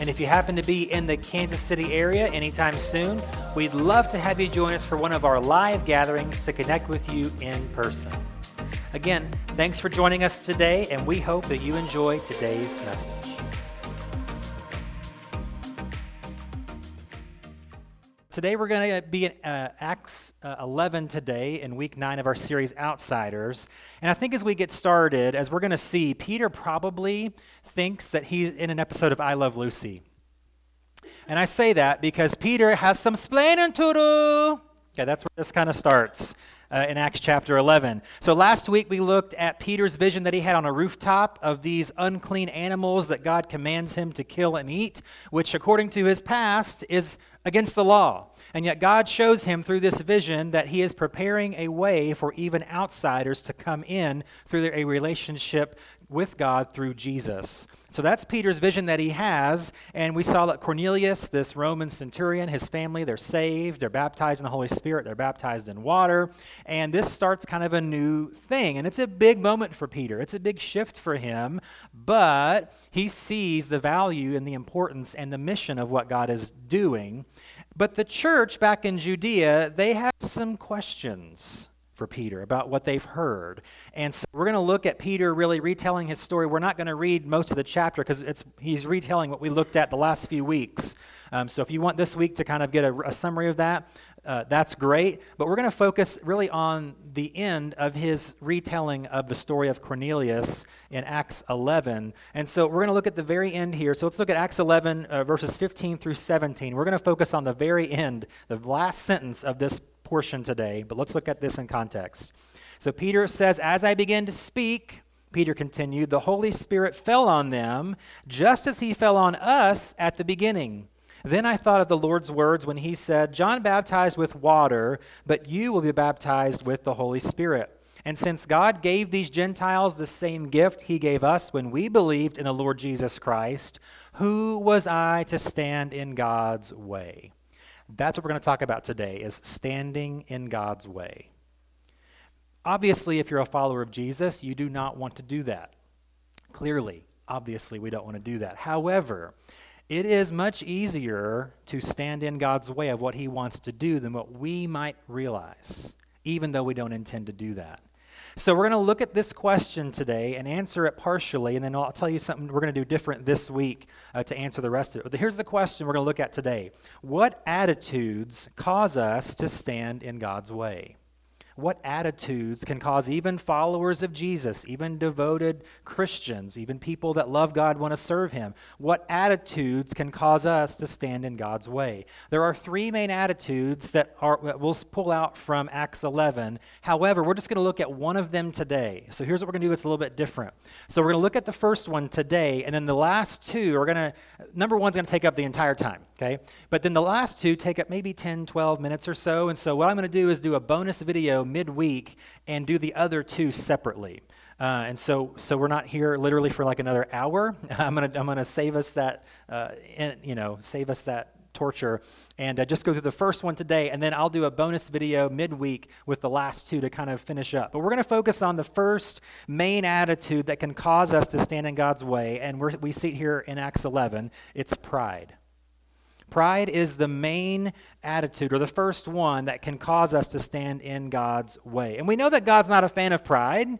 And if you happen to be in the Kansas City area anytime soon, we'd love to have you join us for one of our live gatherings to connect with you in person. Again, thanks for joining us today, and we hope that you enjoy today's message. Today we're going to be in uh, Acts uh, 11 today in week 9 of our series Outsiders. And I think as we get started, as we're going to see, Peter probably thinks that he's in an episode of I Love Lucy. And I say that because Peter has some splaining to do. Okay, that's where this kind of starts uh, in Acts chapter 11. So last week we looked at Peter's vision that he had on a rooftop of these unclean animals that God commands him to kill and eat, which according to his past is against the law. And yet, God shows him through this vision that he is preparing a way for even outsiders to come in through a relationship with God through Jesus. So that's Peter's vision that he has. And we saw that Cornelius, this Roman centurion, his family, they're saved, they're baptized in the Holy Spirit, they're baptized in water. And this starts kind of a new thing. And it's a big moment for Peter, it's a big shift for him. But he sees the value and the importance and the mission of what God is doing. But the church back in Judea, they have some questions for Peter about what they've heard. And so we're going to look at Peter really retelling his story. We're not going to read most of the chapter because it's he's retelling what we looked at the last few weeks. Um, so if you want this week to kind of get a, a summary of that, uh, that's great. But we're going to focus really on the end of his retelling of the story of Cornelius in Acts 11. And so we're going to look at the very end here. So let's look at Acts 11, uh, verses 15 through 17. We're going to focus on the very end, the last sentence of this portion today. But let's look at this in context. So Peter says, As I began to speak, Peter continued, the Holy Spirit fell on them just as he fell on us at the beginning. Then I thought of the Lord's words when he said, John baptized with water, but you will be baptized with the Holy Spirit. And since God gave these Gentiles the same gift he gave us when we believed in the Lord Jesus Christ, who was I to stand in God's way? That's what we're going to talk about today is standing in God's way. Obviously, if you're a follower of Jesus, you do not want to do that. Clearly, obviously, we don't want to do that. However, it is much easier to stand in God's way of what He wants to do than what we might realize, even though we don't intend to do that. So, we're going to look at this question today and answer it partially, and then I'll tell you something we're going to do different this week uh, to answer the rest of it. But here's the question we're going to look at today What attitudes cause us to stand in God's way? What attitudes can cause even followers of Jesus, even devoted Christians, even people that love God want to serve Him, what attitudes can cause us to stand in God's way? There are three main attitudes that, are, that we'll pull out from Acts 11. However, we're just going to look at one of them today. So here's what we're going to do it's a little bit different. So we're going to look at the first one today, and then the last two are going to, number one's going to take up the entire time, okay? But then the last two take up maybe 10, 12 minutes or so. And so what I'm going to do is do a bonus video midweek and do the other two separately. Uh, and so, so we're not here literally for like another hour. I'm gonna, I'm gonna save us that, uh, in, you know, save us that torture, and uh, just go through the first one today, and then I'll do a bonus video midweek with the last two to kind of finish up. But we're gonna focus on the first main attitude that can cause us to stand in God's way, and we see it here in Acts 11. It's pride. Pride is the main attitude, or the first one, that can cause us to stand in God's way. And we know that God's not a fan of pride.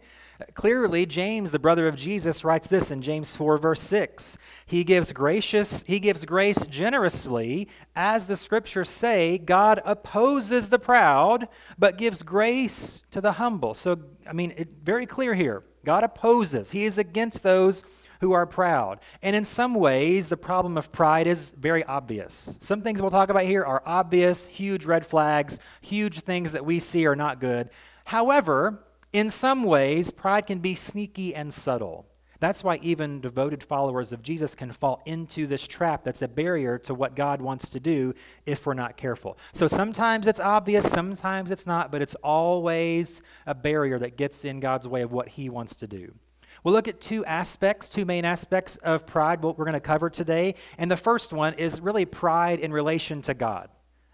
Clearly, James, the brother of Jesus, writes this in James 4, verse 6. He gives gracious, he gives grace generously. As the scriptures say, God opposes the proud, but gives grace to the humble. So, I mean, it, very clear here. God opposes. He is against those who are proud. And in some ways, the problem of pride is very obvious. Some things we'll talk about here are obvious, huge red flags, huge things that we see are not good. However, in some ways, pride can be sneaky and subtle. That's why even devoted followers of Jesus can fall into this trap that's a barrier to what God wants to do if we're not careful. So sometimes it's obvious, sometimes it's not, but it's always a barrier that gets in God's way of what He wants to do. We'll look at two aspects, two main aspects of pride, what we're going to cover today. And the first one is really pride in relation to God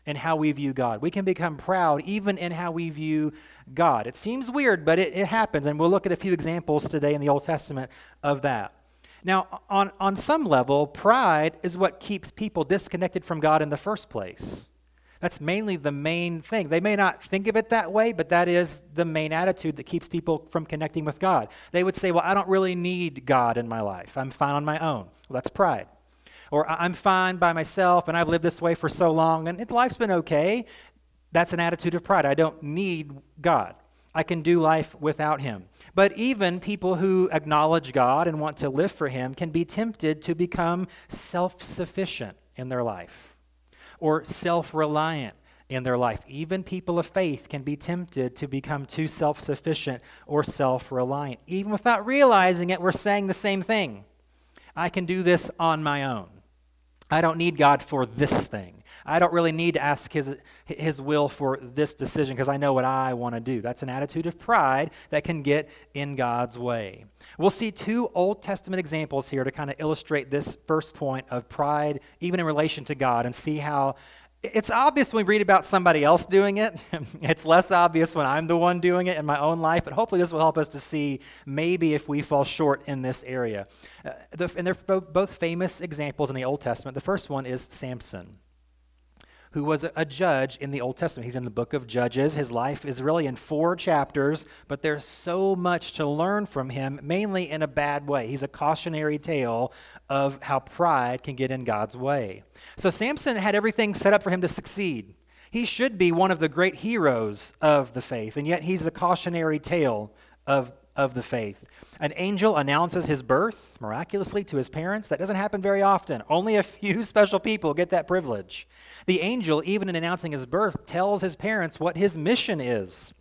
and how we view God. We can become proud even in how we view God. It seems weird, but it, it happens. And we'll look at a few examples today in the Old Testament of that. Now, on, on some level, pride is what keeps people disconnected from God in the first place. That's mainly the main thing. They may not think of it that way, but that is the main attitude that keeps people from connecting with God. They would say, Well, I don't really need God in my life. I'm fine on my own. Well, that's pride. Or I'm fine by myself and I've lived this way for so long and life's been okay. That's an attitude of pride. I don't need God. I can do life without Him. But even people who acknowledge God and want to live for Him can be tempted to become self sufficient in their life or self reliant in their life. Even people of faith can be tempted to become too self sufficient or self reliant. Even without realizing it, we're saying the same thing I can do this on my own. I don't need God for this thing. I don't really need to ask His, his will for this decision because I know what I want to do. That's an attitude of pride that can get in God's way. We'll see two Old Testament examples here to kind of illustrate this first point of pride, even in relation to God, and see how it's obvious when we read about somebody else doing it. it's less obvious when I'm the one doing it in my own life, but hopefully this will help us to see maybe if we fall short in this area. Uh, the, and they're both famous examples in the Old Testament. The first one is Samson who was a judge in the Old Testament. He's in the book of Judges. His life is really in four chapters, but there's so much to learn from him, mainly in a bad way. He's a cautionary tale of how pride can get in God's way. So Samson had everything set up for him to succeed. He should be one of the great heroes of the faith, and yet he's the cautionary tale of of the faith. An angel announces his birth miraculously to his parents. That doesn't happen very often. Only a few special people get that privilege. The angel, even in announcing his birth, tells his parents what his mission is.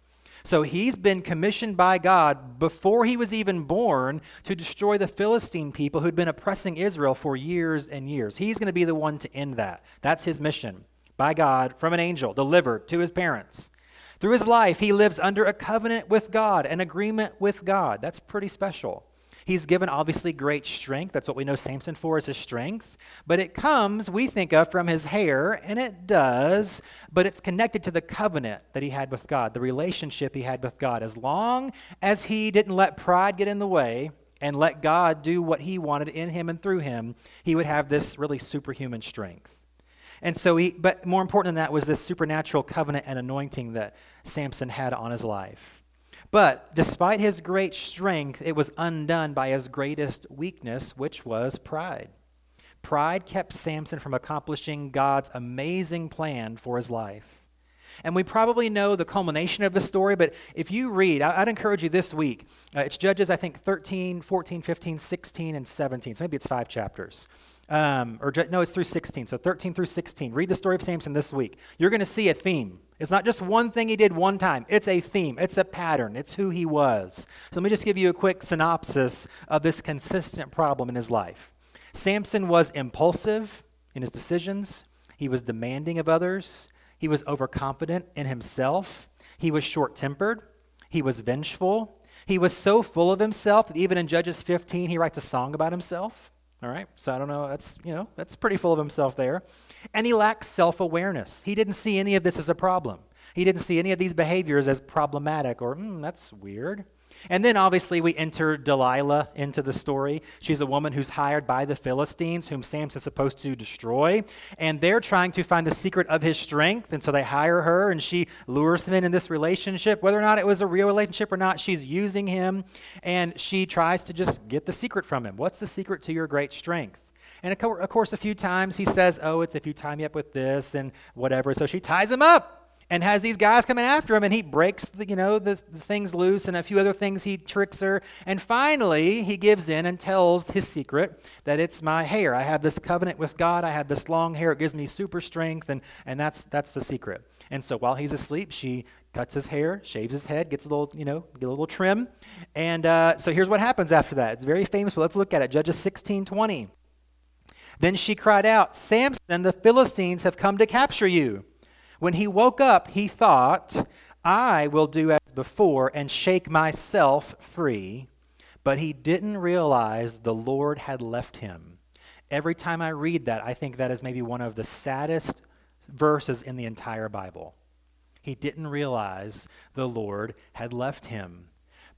So he's been commissioned by God before he was even born to destroy the Philistine people who'd been oppressing Israel for years and years. He's going to be the one to end that. That's his mission by God from an angel delivered to his parents. Through his life, he lives under a covenant with God, an agreement with God. That's pretty special. He's given obviously great strength. That's what we know Samson for is his strength. But it comes, we think of, from his hair, and it does, but it's connected to the covenant that he had with God, the relationship he had with God. As long as he didn't let pride get in the way and let God do what he wanted in him and through him, he would have this really superhuman strength. And so he, but more important than that was this supernatural covenant and anointing that Samson had on his life. But despite his great strength, it was undone by his greatest weakness, which was pride. Pride kept Samson from accomplishing God's amazing plan for his life. And we probably know the culmination of the story, but if you read, I'd encourage you this week. Uh, it's Judges, I think, 13, 14, 15, 16, and 17. So maybe it's five chapters. Um, or no, it's through 16. So 13 through 16. Read the story of Samson this week. You're going to see a theme. It's not just one thing he did one time, it's a theme, it's a pattern, it's who he was. So let me just give you a quick synopsis of this consistent problem in his life. Samson was impulsive in his decisions, he was demanding of others, he was overconfident in himself. He was short tempered. He was vengeful. He was so full of himself that even in Judges 15, he writes a song about himself. All right, so I don't know, that's, you know, that's pretty full of himself there. And he lacks self awareness. He didn't see any of this as a problem. He didn't see any of these behaviors as problematic or, mm, that's weird. And then obviously we enter Delilah into the story. She's a woman who's hired by the Philistines, whom Samson's supposed to destroy. And they're trying to find the secret of his strength. And so they hire her and she lures him in in this relationship. Whether or not it was a real relationship or not, she's using him and she tries to just get the secret from him. What's the secret to your great strength? And of course, a few times he says, Oh, it's if you tie me up with this and whatever. So she ties him up and has these guys coming after him and he breaks the, you know the, the, things loose and a few other things he tricks her and finally he gives in and tells his secret that it's my hair i have this covenant with god i have this long hair it gives me super strength and, and that's that's the secret and so while he's asleep she cuts his hair, shaves his head, gets a little, you know, get a little trim. And uh, so here's what happens after that. It's very famous, but let's look at it. Judges 16 20. Then she cried out, Samson, the Philistines have come to capture you. When he woke up, he thought, I will do as before and shake myself free. But he didn't realize the Lord had left him. Every time I read that, I think that is maybe one of the saddest verses in the entire Bible. He didn't realize the Lord had left him.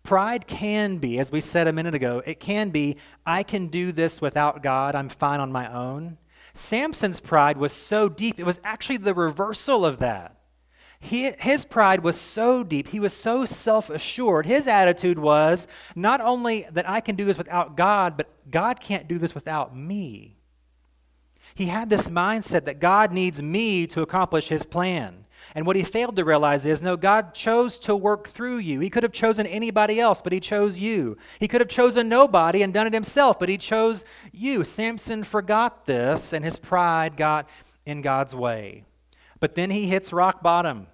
Pride can be, as we said a minute ago, it can be, I can do this without God, I'm fine on my own. Samson's pride was so deep, it was actually the reversal of that. He, his pride was so deep, he was so self assured. His attitude was not only that I can do this without God, but God can't do this without me. He had this mindset that God needs me to accomplish his plan. And what he failed to realize is no, God chose to work through you. He could have chosen anybody else, but he chose you. He could have chosen nobody and done it himself, but he chose you. Samson forgot this, and his pride got in God's way. But then he hits rock bottom.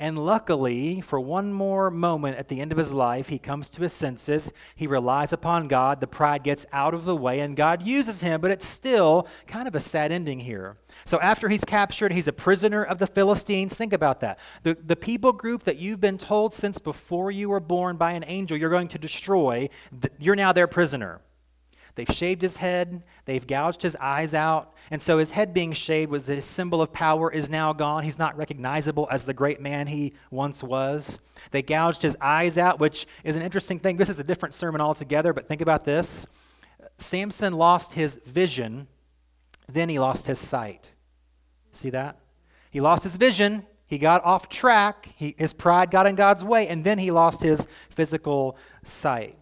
And luckily, for one more moment at the end of his life, he comes to his senses. He relies upon God. The pride gets out of the way, and God uses him, but it's still kind of a sad ending here. So, after he's captured, he's a prisoner of the Philistines. Think about that. The, the people group that you've been told since before you were born by an angel you're going to destroy, you're now their prisoner. They've shaved his head, they've gouged his eyes out, and so his head being shaved was his symbol of power is now gone. He's not recognizable as the great man he once was. They gouged his eyes out, which is an interesting thing. This is a different sermon altogether, but think about this. Samson lost his vision, then he lost his sight. See that? He lost his vision, he got off track, he, his pride got in God's way, and then he lost his physical sight.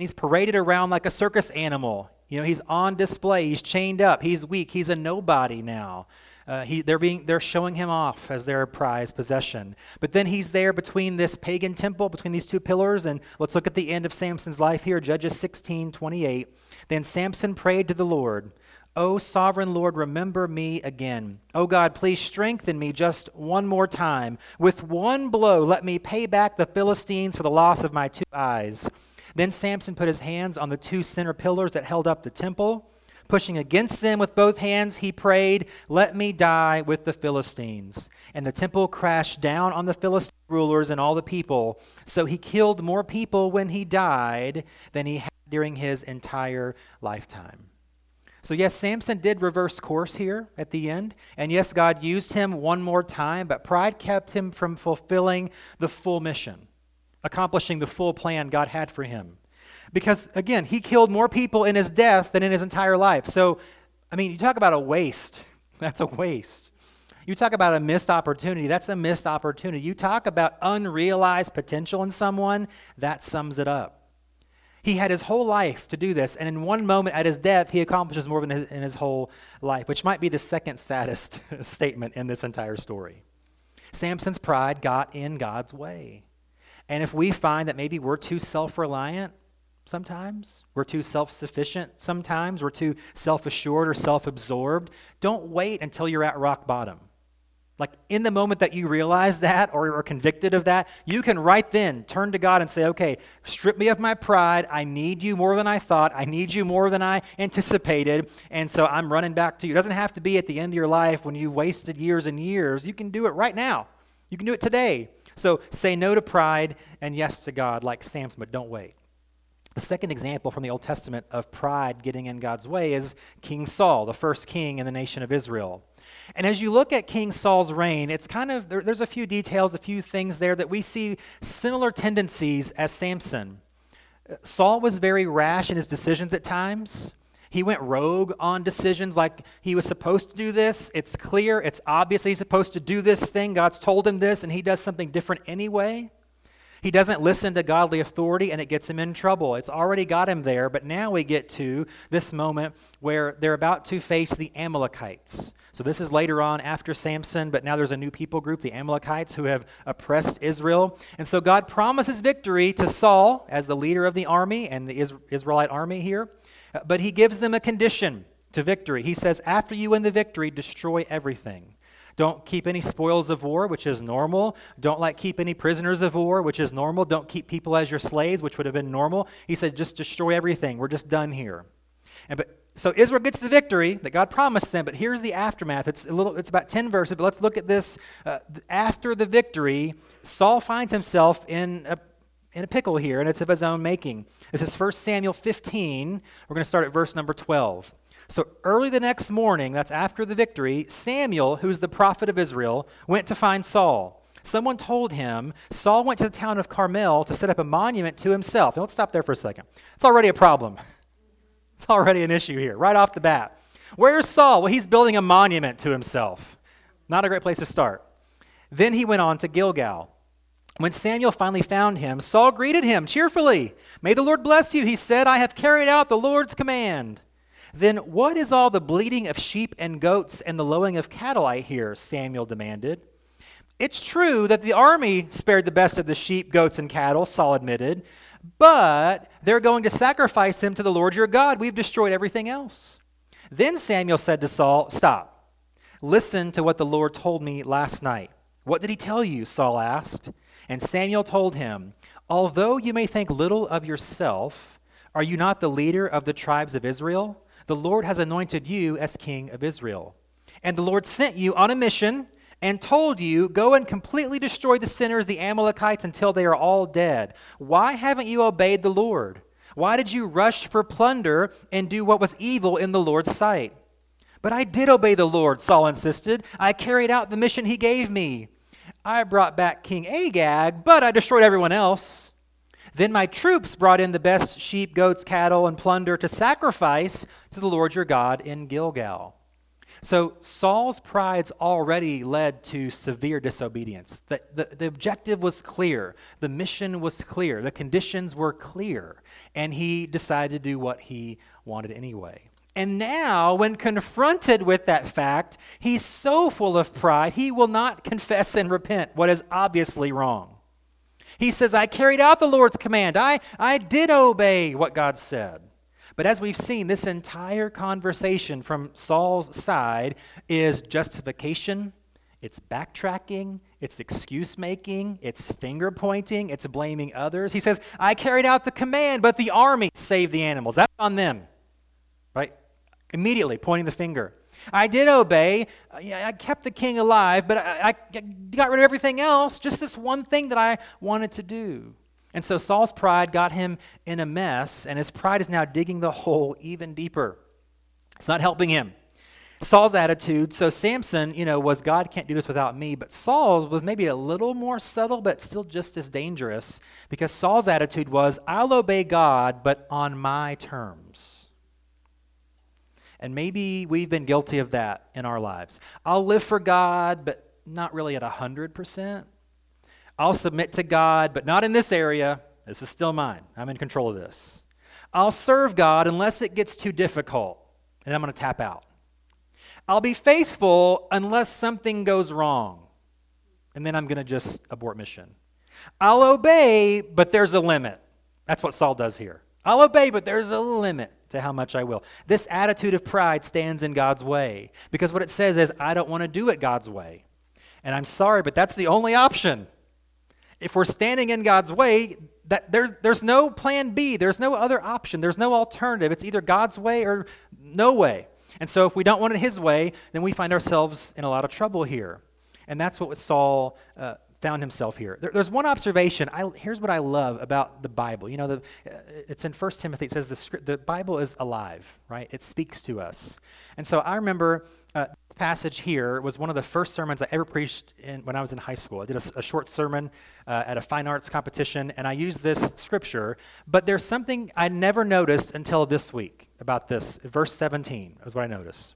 He's paraded around like a circus animal. You know, he's on display. He's chained up. He's weak. He's a nobody now. Uh, he, they're, being, they're showing him off as their prized possession. But then he's there between this pagan temple, between these two pillars. And let's look at the end of Samson's life here, Judges 16 28. Then Samson prayed to the Lord, O sovereign Lord, remember me again. O God, please strengthen me just one more time. With one blow, let me pay back the Philistines for the loss of my two eyes. Then Samson put his hands on the two center pillars that held up the temple. Pushing against them with both hands, he prayed, Let me die with the Philistines. And the temple crashed down on the Philistine rulers and all the people. So he killed more people when he died than he had during his entire lifetime. So, yes, Samson did reverse course here at the end. And yes, God used him one more time, but pride kept him from fulfilling the full mission accomplishing the full plan God had for him. Because, again, he killed more people in his death than in his entire life. So, I mean, you talk about a waste. That's a waste. You talk about a missed opportunity. That's a missed opportunity. You talk about unrealized potential in someone. That sums it up. He had his whole life to do this, and in one moment at his death, he accomplishes more than in his whole life, which might be the second saddest statement in this entire story. Samson's pride got in God's way. And if we find that maybe we're too self reliant sometimes, we're too self sufficient sometimes, we're too self assured or self absorbed, don't wait until you're at rock bottom. Like in the moment that you realize that or are convicted of that, you can right then turn to God and say, okay, strip me of my pride. I need you more than I thought. I need you more than I anticipated. And so I'm running back to you. It doesn't have to be at the end of your life when you've wasted years and years. You can do it right now. You can do it today. So say no to pride and yes to God, like Samson, but don't wait. The second example from the Old Testament of pride getting in God's way is King Saul, the first king in the nation of Israel. And as you look at King Saul's reign, it's kind of, there, there's a few details, a few things there that we see similar tendencies as Samson. Saul was very rash in his decisions at times. He went rogue on decisions like he was supposed to do this. It's clear, it's obvious he's supposed to do this thing. God's told him this, and he does something different anyway. He doesn't listen to godly authority and it gets him in trouble. It's already got him there, but now we get to this moment where they're about to face the Amalekites. So this is later on after Samson, but now there's a new people group, the Amalekites, who have oppressed Israel. And so God promises victory to Saul as the leader of the army and the Israelite army here. But he gives them a condition to victory. He says, After you win the victory, destroy everything. Don't keep any spoils of war, which is normal. Don't like keep any prisoners of war, which is normal. Don't keep people as your slaves, which would have been normal. He said, just destroy everything. We're just done here. And but so Israel gets the victory that God promised them, but here's the aftermath. It's a little. It's about ten verses, but let's look at this. Uh, after the victory, Saul finds himself in a in a pickle here, and it's of his own making. This is 1 Samuel 15. We're going to start at verse number 12. So early the next morning, that's after the victory, Samuel, who's the prophet of Israel, went to find Saul. Someone told him Saul went to the town of Carmel to set up a monument to himself. Now let's stop there for a second. It's already a problem. It's already an issue here, right off the bat. Where's Saul? Well, he's building a monument to himself. Not a great place to start. Then he went on to Gilgal. When Samuel finally found him, Saul greeted him cheerfully. May the Lord bless you, he said. I have carried out the Lord's command. Then what is all the bleating of sheep and goats and the lowing of cattle I hear? Samuel demanded. It's true that the army spared the best of the sheep, goats, and cattle, Saul admitted, but they're going to sacrifice them to the Lord your God. We've destroyed everything else. Then Samuel said to Saul, Stop. Listen to what the Lord told me last night. What did he tell you? Saul asked. And Samuel told him, Although you may think little of yourself, are you not the leader of the tribes of Israel? The Lord has anointed you as king of Israel. And the Lord sent you on a mission and told you, Go and completely destroy the sinners, the Amalekites, until they are all dead. Why haven't you obeyed the Lord? Why did you rush for plunder and do what was evil in the Lord's sight? But I did obey the Lord, Saul insisted. I carried out the mission he gave me. I brought back King Agag, but I destroyed everyone else. Then my troops brought in the best sheep, goats, cattle, and plunder to sacrifice to the Lord your God in Gilgal. So Saul's pride's already led to severe disobedience. The, the, the, objective was clear, the mission was clear, the conditions were clear, and he decided to do what he wanted anyway. And now, when confronted with that fact, he's so full of pride, he will not confess and repent what is obviously wrong. He says, I carried out the Lord's command. I, I did obey what God said. But as we've seen, this entire conversation from Saul's side is justification, it's backtracking, it's excuse making, it's finger pointing, it's blaming others. He says, I carried out the command, but the army saved the animals. That's on them? Immediately pointing the finger. I did obey. Uh, I kept the king alive, but I, I got rid of everything else, just this one thing that I wanted to do. And so Saul's pride got him in a mess, and his pride is now digging the hole even deeper. It's not helping him. Saul's attitude, so Samson, you know, was God can't do this without me, but Saul was maybe a little more subtle, but still just as dangerous because Saul's attitude was, I'll obey God, but on my terms. And maybe we've been guilty of that in our lives. I'll live for God, but not really at 100%. I'll submit to God, but not in this area. This is still mine. I'm in control of this. I'll serve God unless it gets too difficult, and I'm going to tap out. I'll be faithful unless something goes wrong, and then I'm going to just abort mission. I'll obey, but there's a limit. That's what Saul does here. I'll obey, but there's a limit to how much I will. This attitude of pride stands in God's way because what it says is, I don't want to do it God's way. And I'm sorry, but that's the only option. If we're standing in God's way, that there, there's no plan B, there's no other option, there's no alternative. It's either God's way or no way. And so if we don't want it His way, then we find ourselves in a lot of trouble here. And that's what with Saul uh, found himself here. There, there's one observation. I, here's what I love about the Bible. You know, the, uh, it's in 1 Timothy. It says the, script, the Bible is alive, right? It speaks to us. And so I remember uh, this passage here was one of the first sermons I ever preached in, when I was in high school. I did a, a short sermon uh, at a fine arts competition, and I used this scripture. But there's something I never noticed until this week about this. Verse 17 is what I noticed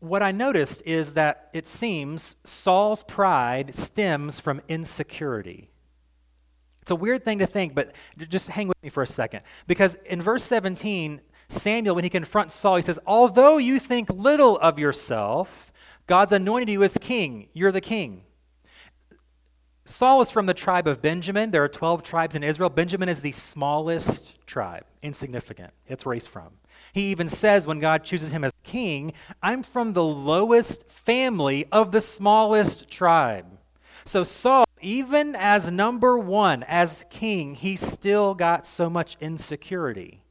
what I noticed is that it seems Saul's pride stems from insecurity. It's a weird thing to think, but just hang with me for a second. Because in verse 17, Samuel, when he confronts Saul, he says, Although you think little of yourself, God's anointed you as king. You're the king. Saul is from the tribe of Benjamin. There are 12 tribes in Israel. Benjamin is the smallest tribe, insignificant. It's where he's from. He even says when God chooses him as king, I'm from the lowest family of the smallest tribe. So Saul, even as number one, as king, he still got so much insecurity.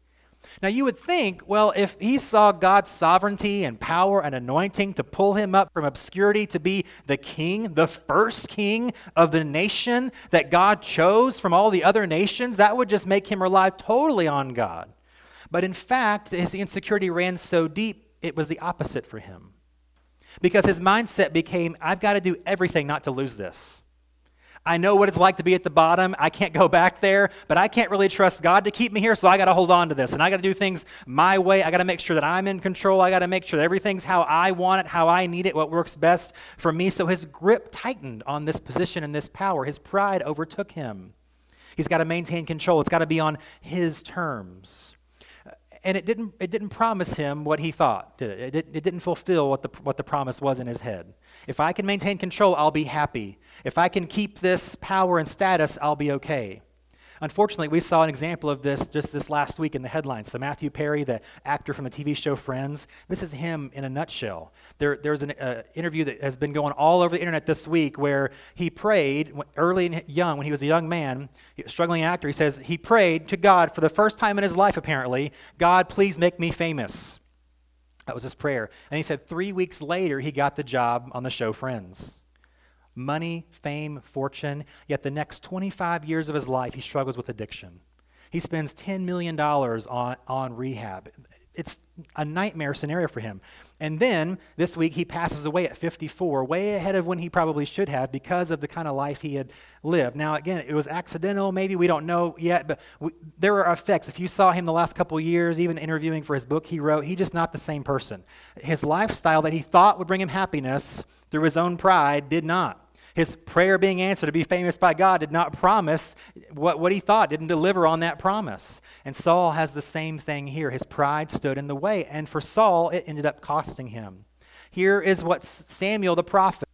Now, you would think, well, if he saw God's sovereignty and power and anointing to pull him up from obscurity to be the king, the first king of the nation that God chose from all the other nations, that would just make him rely totally on God. But in fact, his insecurity ran so deep, it was the opposite for him. Because his mindset became, I've got to do everything not to lose this. I know what it's like to be at the bottom. I can't go back there, but I can't really trust God to keep me here, so I got to hold on to this. And I got to do things my way. I got to make sure that I'm in control. I got to make sure that everything's how I want it, how I need it, what works best for me. So his grip tightened on this position and this power. His pride overtook him. He's got to maintain control, it's got to be on his terms and it didn't, it didn't promise him what he thought, did it? It, it didn't fulfill what the, what the promise was in his head. If I can maintain control, I'll be happy. If I can keep this power and status, I'll be okay. Unfortunately, we saw an example of this just this last week in the headlines. So, Matthew Perry, the actor from the TV show Friends, this is him in a nutshell. There, there's an uh, interview that has been going all over the internet this week where he prayed early and young, when he was a young man, struggling actor. He says he prayed to God for the first time in his life, apparently, God, please make me famous. That was his prayer. And he said three weeks later, he got the job on the show Friends money, fame, fortune. Yet the next 25 years of his life, he struggles with addiction. He spends $10 million on, on rehab. It's a nightmare scenario for him. And then this week, he passes away at 54, way ahead of when he probably should have because of the kind of life he had lived. Now, again, it was accidental, maybe we don't know yet, but we, there are effects. If you saw him the last couple years, even interviewing for his book he wrote, he's just not the same person. His lifestyle that he thought would bring him happiness through his own pride did not. His prayer being answered to be famous by God did not promise what, what he thought, didn't deliver on that promise. And Saul has the same thing here. His pride stood in the way. And for Saul, it ended up costing him. Here is what Samuel the prophet,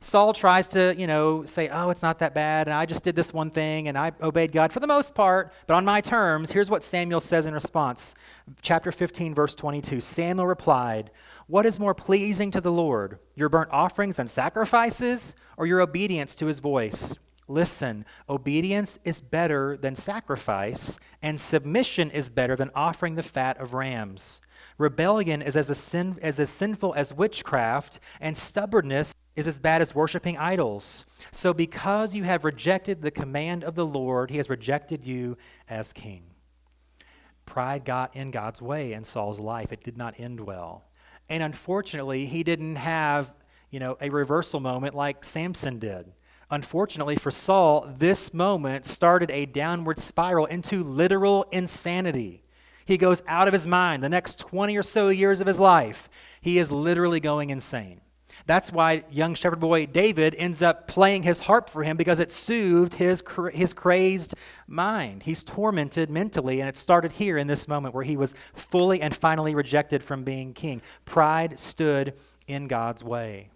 Saul tries to, you know, say, oh, it's not that bad, and I just did this one thing, and I obeyed God for the most part, but on my terms. Here's what Samuel says in response. Chapter 15, verse 22. Samuel replied, what is more pleasing to the Lord, your burnt offerings and sacrifices, or your obedience to his voice? Listen, obedience is better than sacrifice, and submission is better than offering the fat of rams. Rebellion is as, sin, as, as sinful as witchcraft, and stubbornness is as bad as worshiping idols. So, because you have rejected the command of the Lord, he has rejected you as king. Pride got in God's way in Saul's life. It did not end well. And unfortunately, he didn't have, you know, a reversal moment like Samson did. Unfortunately for Saul, this moment started a downward spiral into literal insanity. He goes out of his mind. The next 20 or so years of his life, he is literally going insane. That's why young shepherd boy David ends up playing his harp for him because it soothed his, his crazed mind. He's tormented mentally, and it started here in this moment where he was fully and finally rejected from being king. Pride stood in God's way.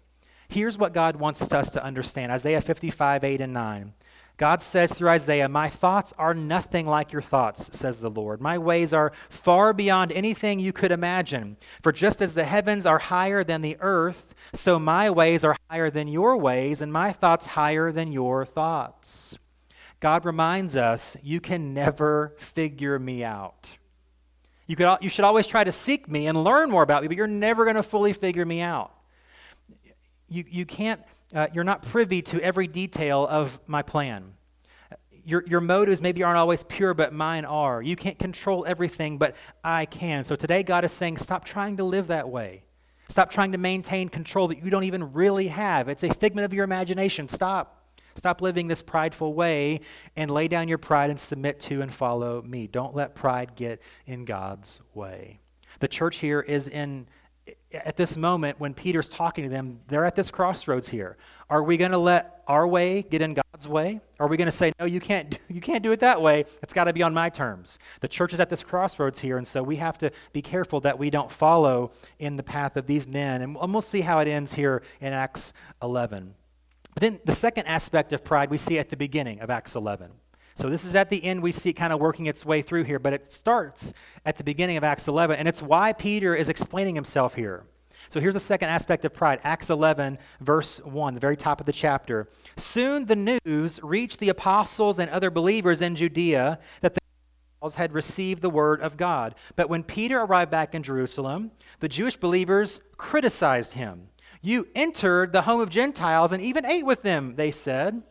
Here's what God wants us to understand Isaiah 55, 8, and 9. God says through Isaiah, My thoughts are nothing like your thoughts, says the Lord. My ways are far beyond anything you could imagine. For just as the heavens are higher than the earth, so my ways are higher than your ways, and my thoughts higher than your thoughts. God reminds us, You can never figure me out. You, could, you should always try to seek me and learn more about me, but you're never going to fully figure me out. You, you can't uh, you're not privy to every detail of my plan. Your, your motives maybe aren't always pure, but mine are. You can't control everything, but I can. So today, God is saying, stop trying to live that way. Stop trying to maintain control that you don't even really have. It's a figment of your imagination. Stop. Stop living this prideful way and lay down your pride and submit to and follow me. Don't let pride get in God's way. The church here is in at this moment when Peter's talking to them, they're at this crossroads here. Are we going to let our way get in God's way? Are we going to say, no, you can't, you can't do it that way. It's got to be on my terms. The church is at this crossroads here, and so we have to be careful that we don't follow in the path of these men. And we'll see how it ends here in Acts 11. But then the second aspect of pride we see at the beginning of Acts 11. So this is at the end, we see kind of working its way through here, but it starts at the beginning of Acts 11, and it's why Peter is explaining himself here. So here's the second aspect of pride Acts 11, verse 1, the very top of the chapter. Soon the news reached the apostles and other believers in Judea that the Gentiles had received the word of God. But when Peter arrived back in Jerusalem, the Jewish believers criticized him. You entered the home of Gentiles and even ate with them, they said.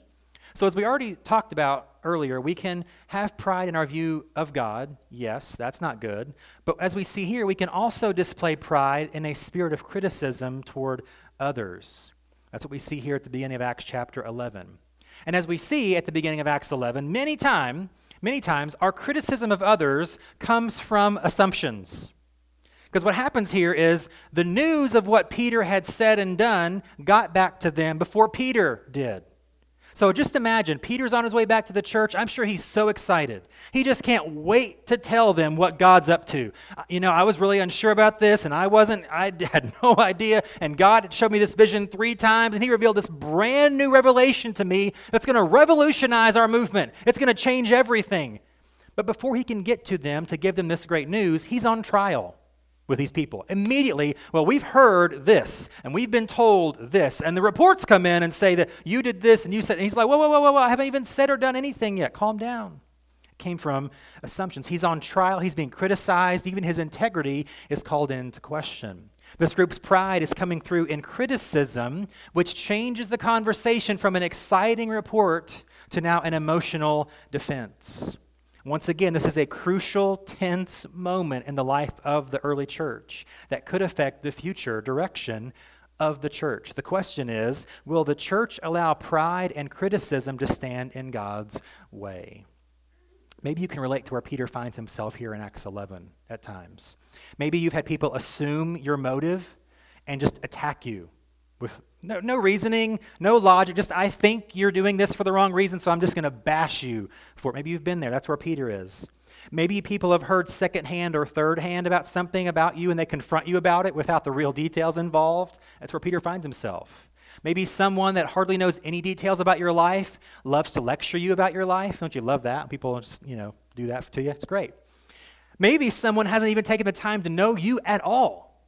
So, as we already talked about earlier, we can have pride in our view of God. Yes, that's not good. But as we see here, we can also display pride in a spirit of criticism toward others. That's what we see here at the beginning of Acts chapter 11. And as we see at the beginning of Acts 11, many time, many times our criticism of others comes from assumptions. Because what happens here is the news of what Peter had said and done got back to them before Peter did. So just imagine, Peter's on his way back to the church. I'm sure he's so excited. He just can't wait to tell them what God's up to. Uh, you know, I was really unsure about this, and I wasn't, I had no idea. And God showed me this vision three times, and He revealed this brand new revelation to me that's going to revolutionize our movement. It's going to change everything. But before he can get to them to give them this great news, he's on trial with these people. Immediately, well, we've heard this and we've been told this, and the reports come in and say that you did this and you said, and he's like, whoa, whoa, whoa, whoa, whoa, I haven't even said or done anything yet. Calm down. It came from assumptions. He's on trial, he's being criticized, even his integrity is called into question. This group's pride is coming through in criticism, which changes the conversation from an exciting report to now an emotional defense. Once again, this is a crucial, tense moment in the life of the early church that could affect the future direction of the church. The question is will the church allow pride and criticism to stand in God's way? Maybe you can relate to where Peter finds himself here in Acts 11 at times. Maybe you've had people assume your motive and just attack you with no, no reasoning, no logic, just I think you're doing this for the wrong reason, so I'm just going to bash you for it. Maybe you've been there. That's where Peter is. Maybe people have heard secondhand or third hand about something about you and they confront you about it without the real details involved. That's where Peter finds himself. Maybe someone that hardly knows any details about your life loves to lecture you about your life. Don't you love that? People just, you know, do that to you. It's great. Maybe someone hasn't even taken the time to know you at all,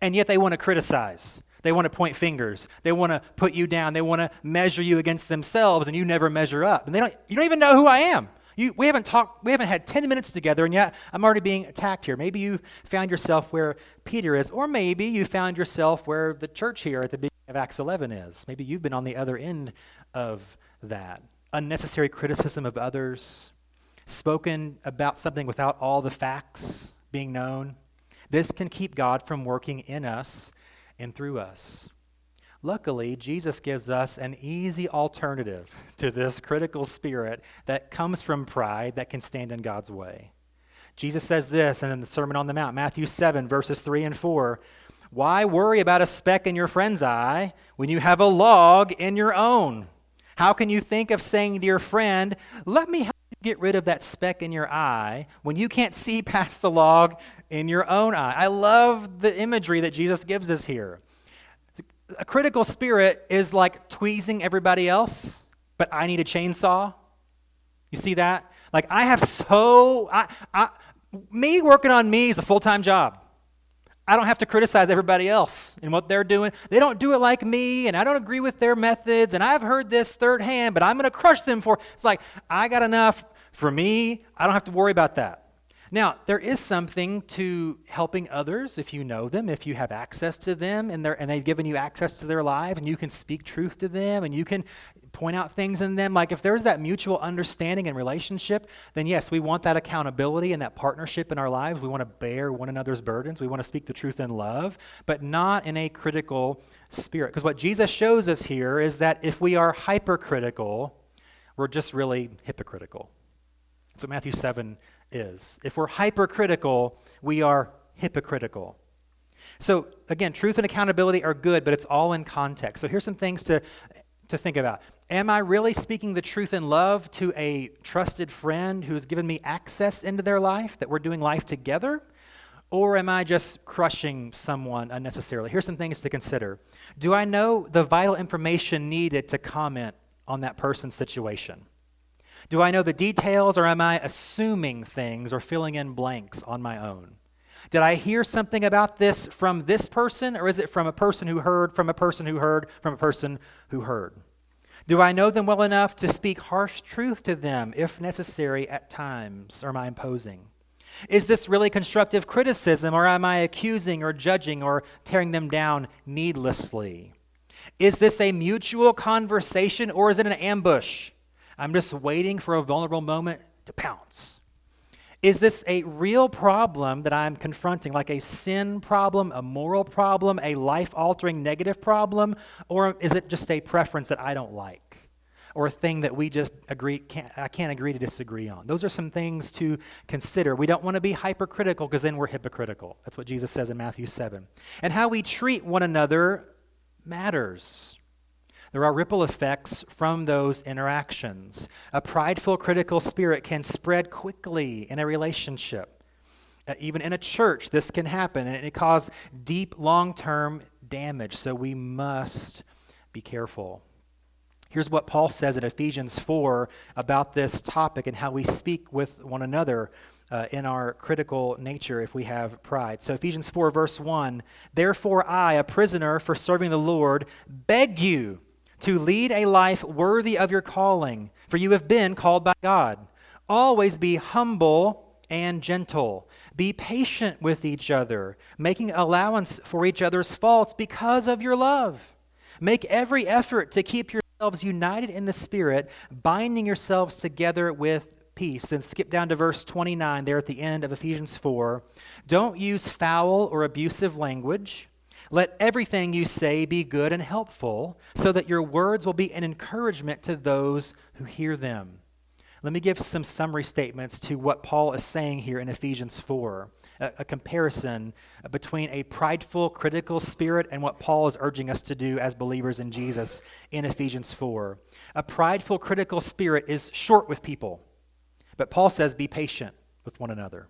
and yet they want to criticize. They want to point fingers. They want to put you down. They want to measure you against themselves, and you never measure up. And they don't, you don't even know who I am. You, we haven't talked, we haven't had 10 minutes together, and yet I'm already being attacked here. Maybe you found yourself where Peter is, or maybe you found yourself where the church here at the beginning of Acts 11 is. Maybe you've been on the other end of that. Unnecessary criticism of others, spoken about something without all the facts being known. This can keep God from working in us and through us. Luckily, Jesus gives us an easy alternative to this critical spirit that comes from pride that can stand in God's way. Jesus says this in the Sermon on the Mount, Matthew 7, verses 3 and 4. Why worry about a speck in your friend's eye when you have a log in your own? How can you think of saying to your friend, Let me help you get rid of that speck in your eye when you can't see past the log in your own eye. I love the imagery that Jesus gives us here. A critical spirit is like tweezing everybody else, but I need a chainsaw. You see that? Like I have so I, I me working on me is a full-time job. I don't have to criticize everybody else and what they're doing. They don't do it like me, and I don't agree with their methods, and I've heard this third hand, but I'm going to crush them for. It's like I got enough for me. I don't have to worry about that. Now, there is something to helping others if you know them, if you have access to them, and, and they've given you access to their lives, and you can speak truth to them, and you can point out things in them. Like if there's that mutual understanding and relationship, then yes, we want that accountability and that partnership in our lives. We want to bear one another's burdens. We want to speak the truth in love, but not in a critical spirit. Because what Jesus shows us here is that if we are hypercritical, we're just really hypocritical. So Matthew 7 is. If we're hypercritical, we are hypocritical. So, again, truth and accountability are good, but it's all in context. So, here's some things to, to think about. Am I really speaking the truth in love to a trusted friend who's given me access into their life, that we're doing life together? Or am I just crushing someone unnecessarily? Here's some things to consider. Do I know the vital information needed to comment on that person's situation? Do I know the details, or am I assuming things or filling in blanks on my own? Did I hear something about this from this person, or is it from a person who heard, from a person who heard, from a person who heard? Do I know them well enough to speak harsh truth to them if necessary at times, or am I imposing? Is this really constructive criticism, or am I accusing or judging or tearing them down needlessly? Is this a mutual conversation, or is it an ambush? I'm just waiting for a vulnerable moment to pounce. Is this a real problem that I'm confronting, like a sin problem, a moral problem, a life altering negative problem? Or is it just a preference that I don't like? Or a thing that we just agree, can't, I can't agree to disagree on? Those are some things to consider. We don't want to be hypercritical because then we're hypocritical. That's what Jesus says in Matthew 7. And how we treat one another matters. There are ripple effects from those interactions. A prideful, critical spirit can spread quickly in a relationship. Uh, even in a church, this can happen, and it causes deep, long term damage. So we must be careful. Here's what Paul says in Ephesians 4 about this topic and how we speak with one another uh, in our critical nature if we have pride. So, Ephesians 4, verse 1 Therefore, I, a prisoner for serving the Lord, beg you to lead a life worthy of your calling, for you have been called by God. Always be humble and gentle. Be patient with each other, making allowance for each other's faults because of your love. Make every effort to keep yourselves united in the Spirit, binding yourselves together with peace. Then skip down to verse 29 there at the end of Ephesians 4. Don't use foul or abusive language let everything you say be good and helpful, so that your words will be an encouragement to those who hear them. Let me give some summary statements to what Paul is saying here in Ephesians 4, a, a comparison between a prideful, critical spirit and what Paul is urging us to do as believers in Jesus in Ephesians 4. A prideful, critical spirit is short with people, but Paul says, be patient with one another.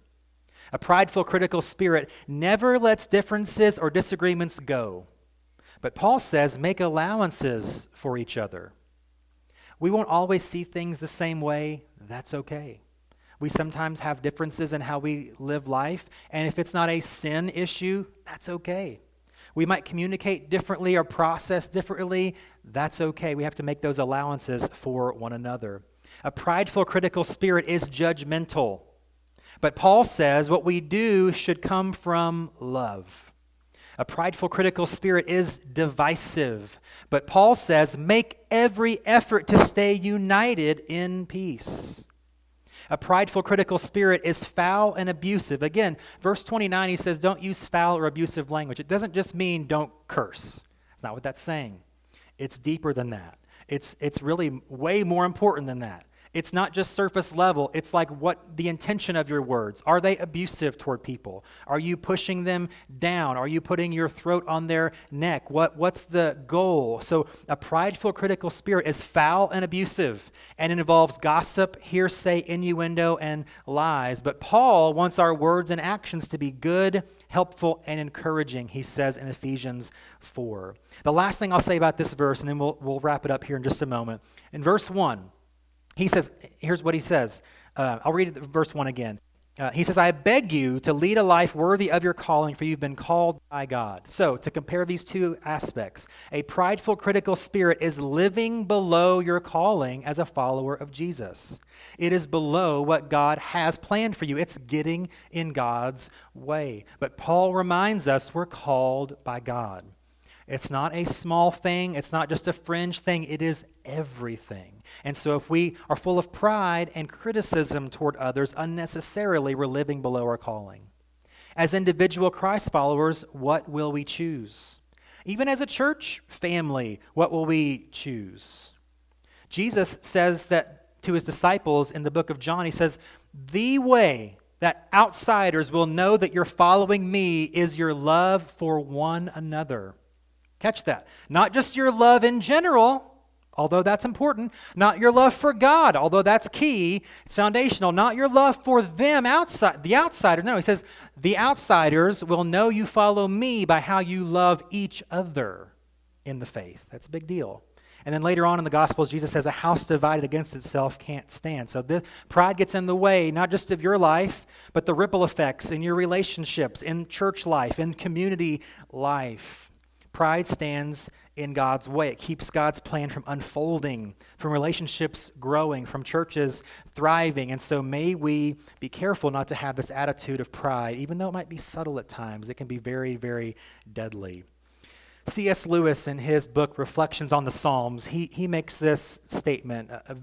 A prideful, critical spirit never lets differences or disagreements go. But Paul says, make allowances for each other. We won't always see things the same way. That's okay. We sometimes have differences in how we live life, and if it's not a sin issue, that's okay. We might communicate differently or process differently. That's okay. We have to make those allowances for one another. A prideful, critical spirit is judgmental. But Paul says what we do should come from love. A prideful, critical spirit is divisive. But Paul says, make every effort to stay united in peace. A prideful, critical spirit is foul and abusive. Again, verse 29, he says, don't use foul or abusive language. It doesn't just mean don't curse. It's not what that's saying. It's deeper than that. It's, it's really way more important than that. It's not just surface level. It's like what the intention of your words. Are they abusive toward people? Are you pushing them down? Are you putting your throat on their neck? What, what's the goal? So, a prideful, critical spirit is foul and abusive, and involves gossip, hearsay, innuendo, and lies. But Paul wants our words and actions to be good, helpful, and encouraging, he says in Ephesians 4. The last thing I'll say about this verse, and then we'll, we'll wrap it up here in just a moment. In verse 1, he says, here's what he says. Uh, I'll read verse 1 again. Uh, he says, I beg you to lead a life worthy of your calling, for you've been called by God. So, to compare these two aspects, a prideful, critical spirit is living below your calling as a follower of Jesus. It is below what God has planned for you, it's getting in God's way. But Paul reminds us we're called by God. It's not a small thing, it's not just a fringe thing, it is everything. And so, if we are full of pride and criticism toward others unnecessarily, we're living below our calling. As individual Christ followers, what will we choose? Even as a church family, what will we choose? Jesus says that to his disciples in the book of John, he says, The way that outsiders will know that you're following me is your love for one another. Catch that. Not just your love in general, although that's important. Not your love for God, although that's key. It's foundational. Not your love for them outside, the outsider. No, he says, the outsiders will know you follow me by how you love each other in the faith. That's a big deal. And then later on in the Gospels, Jesus says, A house divided against itself can't stand. So the, pride gets in the way, not just of your life, but the ripple effects in your relationships, in church life, in community life. Pride stands in God's way. It keeps God's plan from unfolding, from relationships growing, from churches thriving. And so may we be careful not to have this attitude of pride, even though it might be subtle at times. It can be very, very deadly. C.S. Lewis, in his book Reflections on the Psalms, he, he makes this statement. Uh,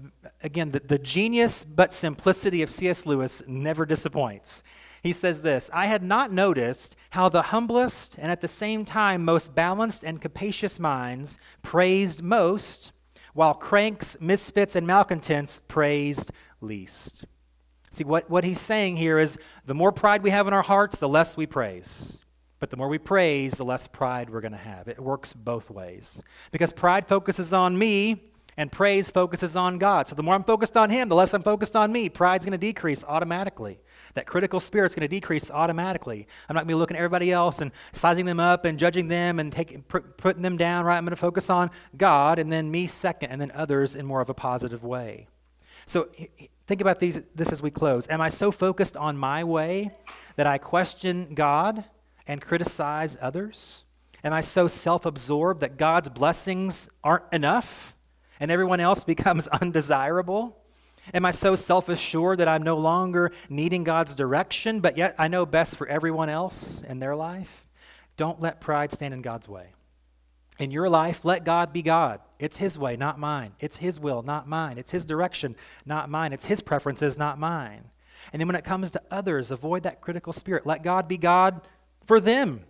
again, the, the genius but simplicity of C.S. Lewis never disappoints. He says this I had not noticed how the humblest and at the same time most balanced and capacious minds praised most, while cranks, misfits, and malcontents praised least. See, what, what he's saying here is the more pride we have in our hearts, the less we praise. But the more we praise, the less pride we're going to have. It works both ways. Because pride focuses on me, and praise focuses on God. So the more I'm focused on Him, the less I'm focused on me. Pride's going to decrease automatically. That critical spirit's going to decrease automatically. I'm not going to be looking at everybody else and sizing them up and judging them and taking, putting them down, right? I'm going to focus on God and then me second and then others in more of a positive way. So think about these, this as we close. Am I so focused on my way that I question God and criticize others? Am I so self absorbed that God's blessings aren't enough and everyone else becomes undesirable? Am I so self assured that I'm no longer needing God's direction, but yet I know best for everyone else in their life? Don't let pride stand in God's way. In your life, let God be God. It's His way, not mine. It's His will, not mine. It's His direction, not mine. It's His preferences, not mine. And then when it comes to others, avoid that critical spirit. Let God be God for them.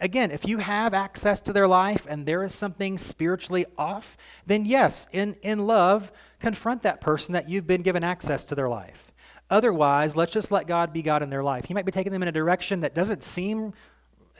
Again, if you have access to their life and there is something spiritually off, then yes, in, in love, confront that person that you've been given access to their life. Otherwise, let's just let God be God in their life. He might be taking them in a direction that doesn't seem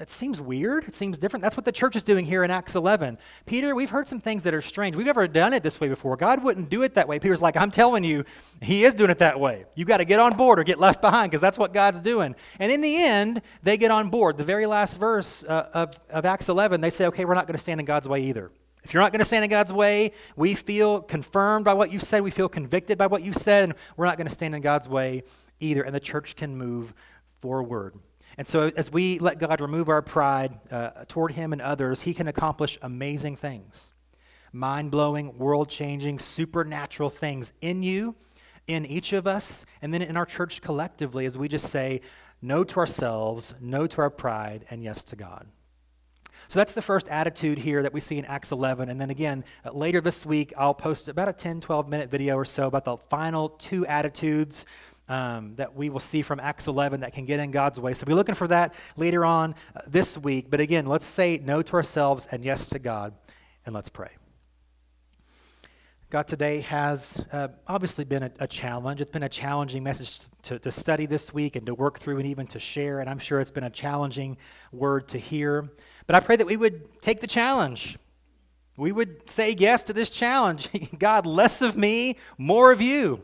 it seems weird. It seems different. That's what the church is doing here in Acts 11. Peter, we've heard some things that are strange. We've never done it this way before. God wouldn't do it that way. Peter's like, I'm telling you, He is doing it that way. You got to get on board or get left behind because that's what God's doing. And in the end, they get on board. The very last verse uh, of, of Acts 11, they say, okay, we're not going to stand in God's way either. If you're not going to stand in God's way, we feel confirmed by what you've said, we feel convicted by what you've said, and we're not going to stand in God's way either. And the church can move forward. And so, as we let God remove our pride uh, toward Him and others, He can accomplish amazing things mind blowing, world changing, supernatural things in you, in each of us, and then in our church collectively as we just say no to ourselves, no to our pride, and yes to God. So that's the first attitude here that we see in Acts 11. And then again, uh, later this week, I'll post about a 10, 12 minute video or so about the final two attitudes um, that we will see from Acts 11 that can get in God's way. So be looking for that later on uh, this week. But again, let's say no to ourselves and yes to God, and let's pray. God today has uh, obviously been a, a, challenge. It's been a challenging message to, to study this week and to work through and even to share. And I'm sure it's been a challenging word to hear. But I pray that we would take the challenge. We would say yes to this challenge. God, less of me, more of you.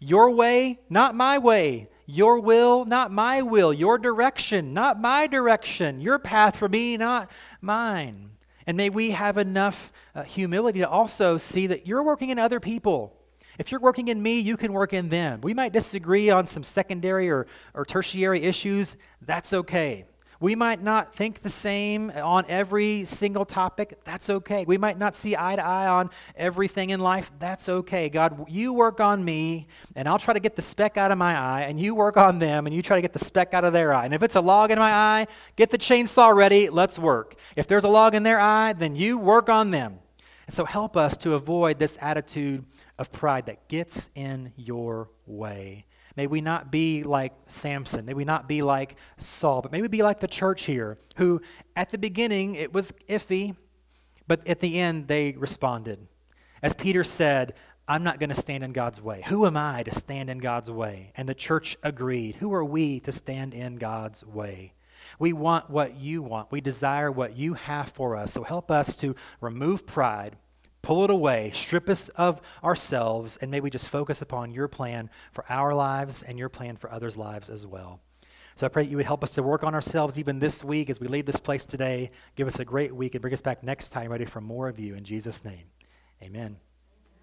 Your way, not my way. Your will, not my will. Your direction, not my direction. Your path for me, not mine. And may we have enough uh, humility to also see that you're working in other people. If you're working in me, you can work in them. We might disagree on some secondary or, or tertiary issues. That's okay. We might not think the same on every single topic. That's okay. We might not see eye to eye on everything in life. That's okay. God, you work on me, and I'll try to get the speck out of my eye, and you work on them, and you try to get the speck out of their eye. And if it's a log in my eye, get the chainsaw ready. Let's work. If there's a log in their eye, then you work on them. And so help us to avoid this attitude of pride that gets in your way. May we not be like Samson. May we not be like Saul, but may we be like the church here, who at the beginning it was iffy, but at the end they responded. As Peter said, I'm not going to stand in God's way. Who am I to stand in God's way? And the church agreed. Who are we to stand in God's way? We want what you want. We desire what you have for us. So help us to remove pride Pull it away, strip us of ourselves, and may we just focus upon your plan for our lives and your plan for others' lives as well. So I pray that you would help us to work on ourselves even this week as we leave this place today. Give us a great week and bring us back next time ready for more of you. In Jesus' name, amen.